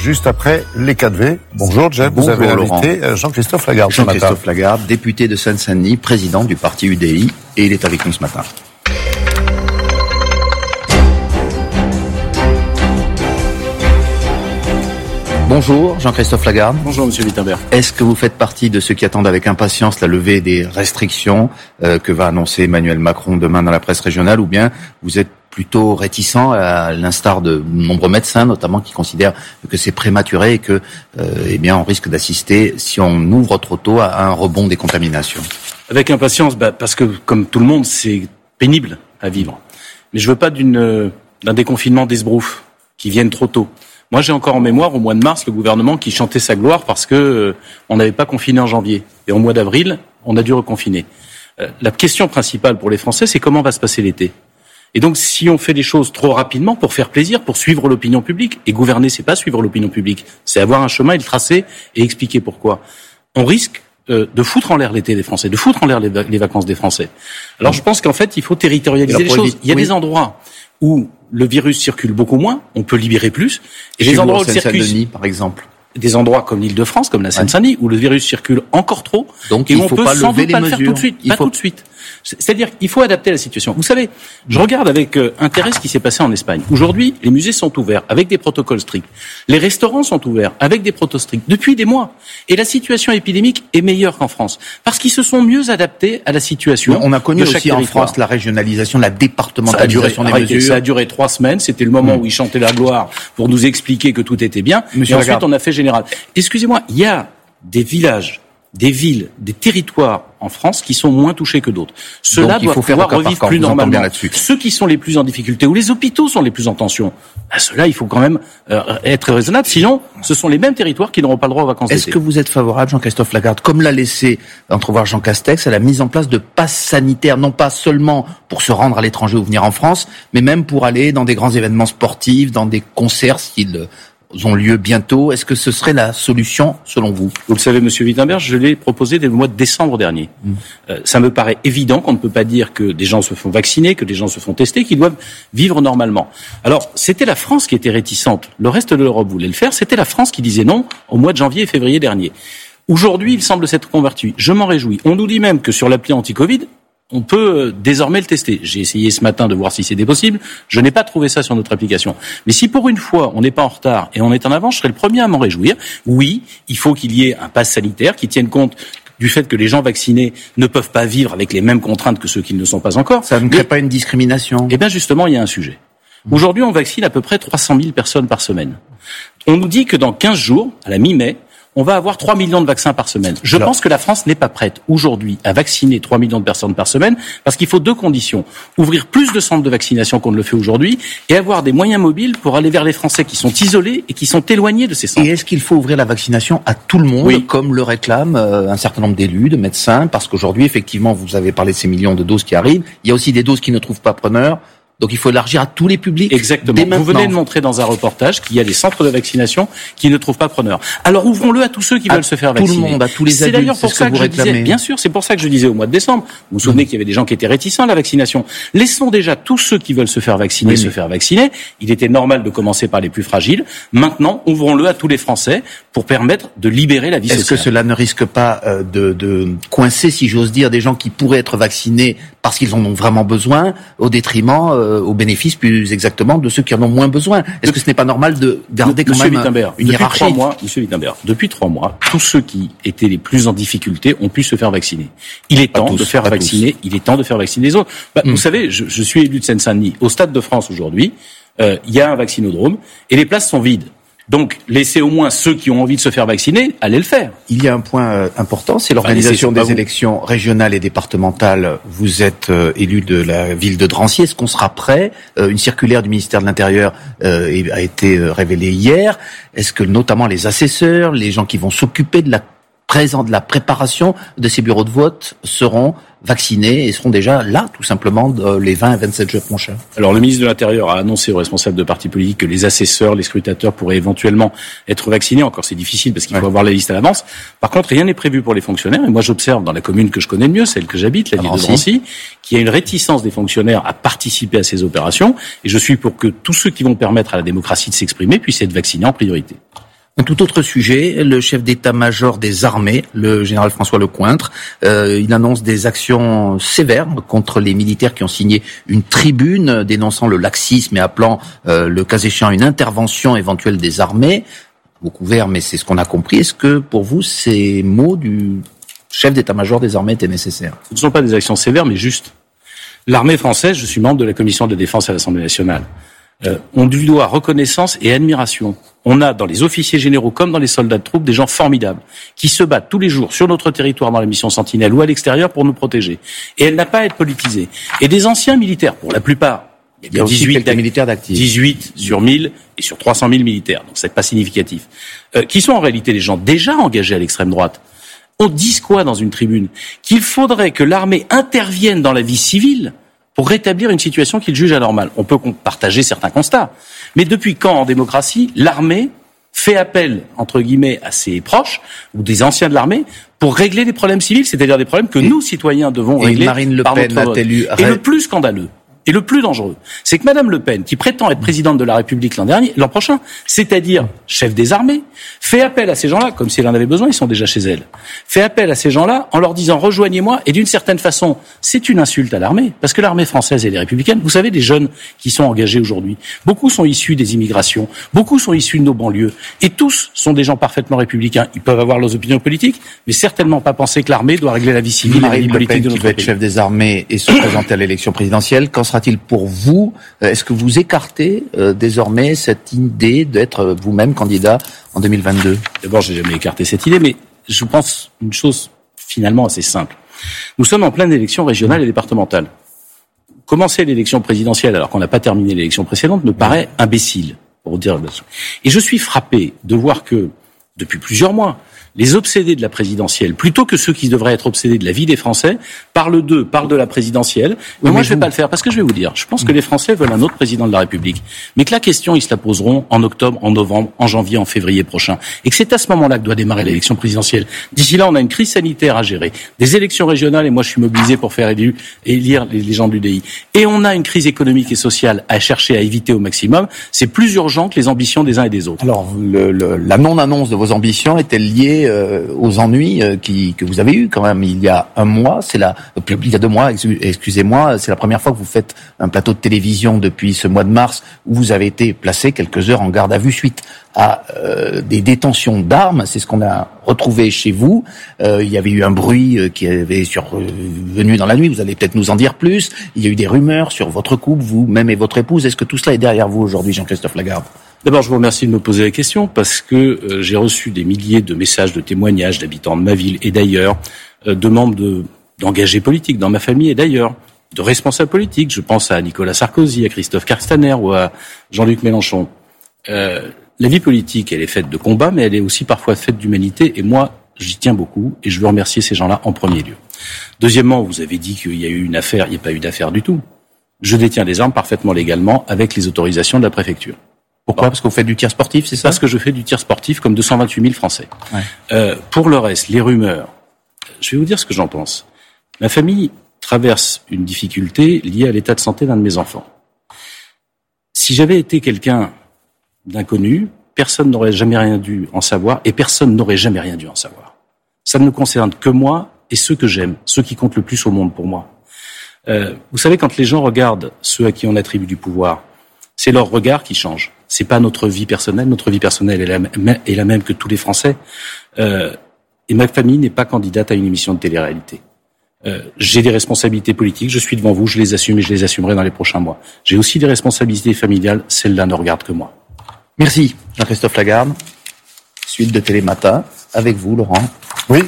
juste après les 4V. Bonjour Jeff, vous avez invité euh, Jean-Christophe Lagarde Jean-Christophe Lagarde, député de Seine-Saint-Denis, président du parti UDI, et il est avec nous ce matin. Bonjour Jean-Christophe Lagarde. Bonjour Monsieur Wittenberg. Est-ce que vous faites partie de ceux qui attendent avec impatience la levée des restrictions euh, que va annoncer Emmanuel Macron demain dans la presse régionale ou bien vous êtes plutôt réticent à l'instar de nombreux médecins notamment qui considèrent que c'est prématuré et que euh, eh bien on risque d'assister si on ouvre trop tôt à un rebond des contaminations? Avec impatience bah, parce que comme tout le monde c'est pénible à vivre. Mais je veux pas d'une d'un déconfinement d'esbrouf qui vienne trop tôt. Moi, j'ai encore en mémoire au mois de mars le gouvernement qui chantait sa gloire parce que euh, on n'avait pas confiné en janvier et au mois d'avril, on a dû reconfiner. Euh, la question principale pour les Français, c'est comment va se passer l'été? Et donc, si on fait les choses trop rapidement pour faire plaisir, pour suivre l'opinion publique, et gouverner, c'est pas suivre l'opinion publique, c'est avoir un chemin et le tracer et expliquer pourquoi. On risque euh, de foutre en l'air l'été des Français, de foutre en l'air les, vacances des Français. Alors, je pense qu'en fait, il faut territorialiser les choses. Il y a des endroits où le virus circule beaucoup moins, on peut libérer plus. Et les endroits où le circule, par exemple des endroits comme l'Île-de-France, comme la Seine-Saint-Denis, où le virus circule encore trop, donc et il on faut peut pas sans doute pas le faire tout de suite, il pas tout de suite. C'est-à-dire qu'il faut adapter la situation. Vous savez, je regarde avec euh, intérêt ce qui s'est passé en Espagne. Aujourd'hui, les musées sont ouverts avec des protocoles stricts. Les restaurants sont ouverts avec des protocoles stricts depuis des mois. Et la situation épidémique est meilleure qu'en France parce qu'ils se sont mieux adaptés à la situation. on a connu aussi en France la régionalisation, la départementalisation des mesures. Ça a duré trois semaines. C'était le moment hmm. où ils chantaient la gloire pour nous expliquer que tout était bien. Monsieur et ensuite, on a fait général. Excusez-moi, il y a des villages des villes, des territoires en France qui sont moins touchés que d'autres. Cela doit pouvoir revivre plus normalement. Ceux qui sont les plus en difficulté, où les hôpitaux sont les plus en tension, cela, il faut quand même euh, être raisonnable. Sinon, ce sont les mêmes territoires qui n'auront pas le droit aux vacances Est-ce que vous êtes favorable, Jean-Christophe Lagarde, comme l'a laissé entrevoir Jean Castex, à la mise en place de passes sanitaires, non pas seulement pour se rendre à l'étranger ou venir en France, mais même pour aller dans des grands événements sportifs, dans des concerts s'ils ont lieu bientôt. Est-ce que ce serait la solution selon vous? Vous le savez, Monsieur Wittenberg, je l'ai proposé dès le mois de décembre dernier. Hmm. Euh, ça me paraît évident qu'on ne peut pas dire que des gens se font vacciner, que des gens se font tester, qu'ils doivent vivre normalement. Alors, c'était la France qui était réticente. Le reste de l'Europe voulait le faire. C'était la France qui disait non au mois de janvier et février dernier. Aujourd'hui, il semble s'être converti. Je m'en réjouis. On nous dit même que sur l'appli anti-Covid, on peut euh, désormais le tester. J'ai essayé ce matin de voir si c'était possible. Je n'ai pas trouvé ça sur notre application. Mais si pour une fois on n'est pas en retard et on est en avance, je serai le premier à m'en réjouir. Oui, il faut qu'il y ait un pass sanitaire qui tienne compte du fait que les gens vaccinés ne peuvent pas vivre avec les mêmes contraintes que ceux qui ne le sont pas encore. Ça ne crée pas une discrimination Eh bien justement, il y a un sujet. Aujourd'hui, on vaccine à peu près 300 000 personnes par semaine. On nous dit que dans 15 jours, à la mi-mai, on va avoir 3 millions de vaccins par semaine. Je pense que la France n'est pas prête aujourd'hui à vacciner 3 millions de personnes par semaine parce qu'il faut deux conditions. Ouvrir plus de centres de vaccination qu'on ne le fait aujourd'hui et avoir des moyens mobiles pour aller vers les Français qui sont isolés et qui sont éloignés de ces centres. Et est-ce qu'il faut ouvrir la vaccination à tout le monde comme le réclament euh, un certain nombre d'élus, de médecins? Parce qu'aujourd'hui, effectivement, vous avez parlé de ces millions de doses qui arrivent. Il y a aussi des doses qui ne trouvent pas preneur. Donc il faut élargir à tous les publics. Exactement. Vous venez de montrer dans un reportage qu'il y a des centres de vaccination qui ne trouvent pas preneur. Alors ouvrons-le à tous ceux qui veulent se faire vacciner. Tout le monde, à tous les adultes. C'est d'ailleurs pour ça que, je disais. Bien sûr, c'est pour ça que je disais au mois de décembre. Vous vous souvenez qu'il y avait des gens qui étaient réticents à la vaccination. Laissons déjà tous ceux qui veulent se faire vacciner se faire vacciner. Il était normal de commencer par les plus fragiles. Maintenant, ouvrons-le à tous les Français pour permettre de libérer la vie. Est-ce que cela ne risque pas euh, de, de coincer, si j'ose dire, des gens qui pourraient être vaccinés parce qu'ils en ont vraiment besoin, au détriment, euh, au bénéfice plus exactement de ceux qui en ont moins besoin. Est-ce que ce n'est pas normal de garder quand même une hiérarchie trois mois, Monsieur Wittenberg, depuis trois mois, tous ceux qui étaient les plus en difficulté ont pu se faire vacciner. Il est temps de faire vacciner. Il est temps de faire vacciner les autres. Bah, Vous hmm. savez, je, je, suis élu de Seine-Saint-Denis. Au Stade de France aujourd'hui, euh, il y a un vaccinodrome et les places sont vides. Donc, laissez au moins ceux qui ont envie de se faire vacciner aller le faire. Il y a un point euh, important, c'est l'organisation des élections régionales et départementales. Vous êtes euh, élu de la ville de Drancy. Est-ce qu'on sera prêt? Euh, Une circulaire du ministère de l'Intérieur a été révélée hier. Est-ce que notamment les assesseurs, les gens qui vont s'occuper de la présent de la préparation de ces bureaux de vote seront vaccinés et seront déjà là, tout simplement, les 20 et 27 jours prochains. Alors, le ministre de l'Intérieur a annoncé aux responsables de partis politiques que les assesseurs, les scrutateurs pourraient éventuellement être vaccinés. Encore, c'est difficile parce qu'il faut avoir la liste à l'avance. Par contre, rien n'est prévu pour les fonctionnaires. Et moi, j'observe dans la commune que je connais le mieux, celle que j'habite, la ville de Drancy, qu'il y a une réticence des fonctionnaires à participer à ces opérations. Et je suis pour que tous ceux qui vont permettre à la démocratie de s'exprimer puissent être vaccinés en priorité. Un tout autre sujet, le chef d'état-major des armées, le général François Lecointre, euh, il annonce des actions sévères contre les militaires qui ont signé une tribune dénonçant le laxisme et appelant euh, le cas échéant une intervention éventuelle des armées. Beaucoup vert, mais c'est ce qu'on a compris. Est-ce que pour vous, ces mots du chef d'état-major des armées étaient nécessaires? Ce ne sont pas des actions sévères, mais justes. L'armée française, je suis membre de la commission de défense à l'Assemblée nationale. Euh, on lui doit reconnaissance et admiration. On a dans les officiers généraux comme dans les soldats de troupes des gens formidables qui se battent tous les jours sur notre territoire dans la mission Sentinelle ou à l'extérieur pour nous protéger. Et elle n'a pas à être politisée. Et des anciens militaires, pour la plupart, il y a 18 militaires d'actifs. 18 sur 1000 et sur 300 000 militaires, donc c'est pas significatif. Euh, qui sont en réalité des gens déjà engagés à l'extrême droite. On dit quoi dans une tribune? Qu'il faudrait que l'armée intervienne dans la vie civile pour rétablir une situation qu'il juge anormale. On peut partager certains constats. Mais depuis quand, en démocratie, l'armée fait appel, entre guillemets, à ses proches ou des anciens de l'armée pour régler des problèmes civils, c'est-à-dire des problèmes que nous, citoyens, devons régler Marine Le par Pen notre vote. Et le plus scandaleux, et le plus dangereux, c'est que Madame Le Pen, qui prétend être présidente de la République l'an dernier, l'an prochain, c'est-à-dire chef des armées, fait appel à ces gens-là, comme si elle en avait besoin, ils sont déjà chez elle, fait appel à ces gens-là en leur disant rejoignez-moi, et d'une certaine façon, c'est une insulte à l'armée, parce que l'armée française et les républicaines, vous savez, des jeunes qui sont engagés aujourd'hui, beaucoup sont issus des immigrations, beaucoup sont issus de nos banlieues, et tous sont des gens parfaitement républicains. Ils peuvent avoir leurs opinions politiques, mais certainement pas penser que l'armée doit régler la vie civile et la vie politique Le Pen, de qui notre veut être pays. chef des armées et se présenter à l'élection présidentielle, qu'en sera-t-il pour vous Euh, Est-ce que vous écartez euh, désormais cette idée d'être euh, vous-même candidat en 2022 D'abord, j'ai jamais écarté cette idée, mais je pense une chose finalement assez simple. Nous sommes en pleine élection régionale et départementale. Commencer l'élection présidentielle alors qu'on n'a pas terminé l'élection précédente me paraît imbécile, pour dire. Et je suis frappé de voir que depuis plusieurs mois, les obsédés de la présidentielle, plutôt que ceux qui devraient être obsédés de la vie des Français, parlent d'eux, parlent de la présidentielle. Mais Oui, moi, mais je vais vous- pas le faire parce que je vais vous dire, je pense que les Français veulent un autre président de la République, mais que la question, ils se la poseront en octobre, en novembre, en janvier, en février prochain, et que c'est à ce moment-là que doit démarrer l'élection présidentielle. D'ici là, on a une crise sanitaire à gérer, des élections régionales, et moi, je suis mobilisé pour faire élire les, les gens de l'UDI. Et on a une crise économique et sociale à chercher à éviter au maximum. C'est plus urgent que les ambitions des uns et des autres. Alors, le- le- la non-annonce de vos ambitions est-elle liée euh, aux ennuis euh, qui, que vous avez eus quand même il y a un mois C'est la, euh, il y a deux mois, excu- excusez-moi, c'est la première fois que vous faites un plateau de télévision depuis ce mois de mars où vous avez été placé quelques heures en garde à vue suite à euh, des détentions d'armes. C'est ce qu'on a retrouvé chez vous. Euh, il y avait eu un bruit euh, qui avait survenu dans la nuit. Vous allez peut-être nous en dire plus. Il y a eu des rumeurs sur votre couple, vous-même et votre épouse. Est-ce que tout cela est derrière vous aujourd'hui, Jean-Christophe Lagarde? D'abord, je vous remercie de me poser la question parce que euh, j'ai reçu des milliers de messages, de témoignages d'habitants de ma ville et d'ailleurs, euh, de membres de- d'engagés politiques dans ma famille et d'ailleurs, de responsables politiques. Je pense à Nicolas Sarkozy, à Christophe Castaner ou à Jean-Luc Mélenchon. Euh, la vie politique, elle est faite de combats, mais elle est aussi parfois faite d'humanité. Et moi, j'y tiens beaucoup et je veux remercier ces gens-là en premier lieu. Deuxièmement, vous avez dit qu'il y a eu une affaire. Il n'y a pas eu d'affaire du tout. Je détiens des armes parfaitement légalement avec les autorisations de la préfecture. Pourquoi? Parce que vous faites du tir sportif, c'est ça? Parce que je fais du tir sportif comme 228 000 Français. Ouais. Euh, pour le reste, les rumeurs, je vais vous dire ce que j'en pense. Ma famille traverse une difficulté liée à l'état de santé d'un de mes enfants. Si j'avais été quelqu'un d'inconnu, personne n'aurait jamais rien dû en savoir et personne n'aurait jamais rien dû en savoir. Ça ne me concerne que moi et ceux que j'aime, ceux qui comptent le plus au monde pour moi. Euh, vous savez, quand les gens regardent ceux à qui on attribue du pouvoir, c'est leur regard qui change. C'est pas notre vie personnelle. Notre vie personnelle est la, même- est la même que tous les Français. Euh, et ma famille n'est pas candidate à une émission de télé-réalité. Euh, j'ai des responsabilités politiques, je suis devant vous, je les assume et je les assumerai dans les prochains mois. J'ai aussi des responsabilités familiales, celles-là ne regardent que moi. Merci, Jean-Christophe Lagarde. Suite de Télématin, avec vous, Laurent.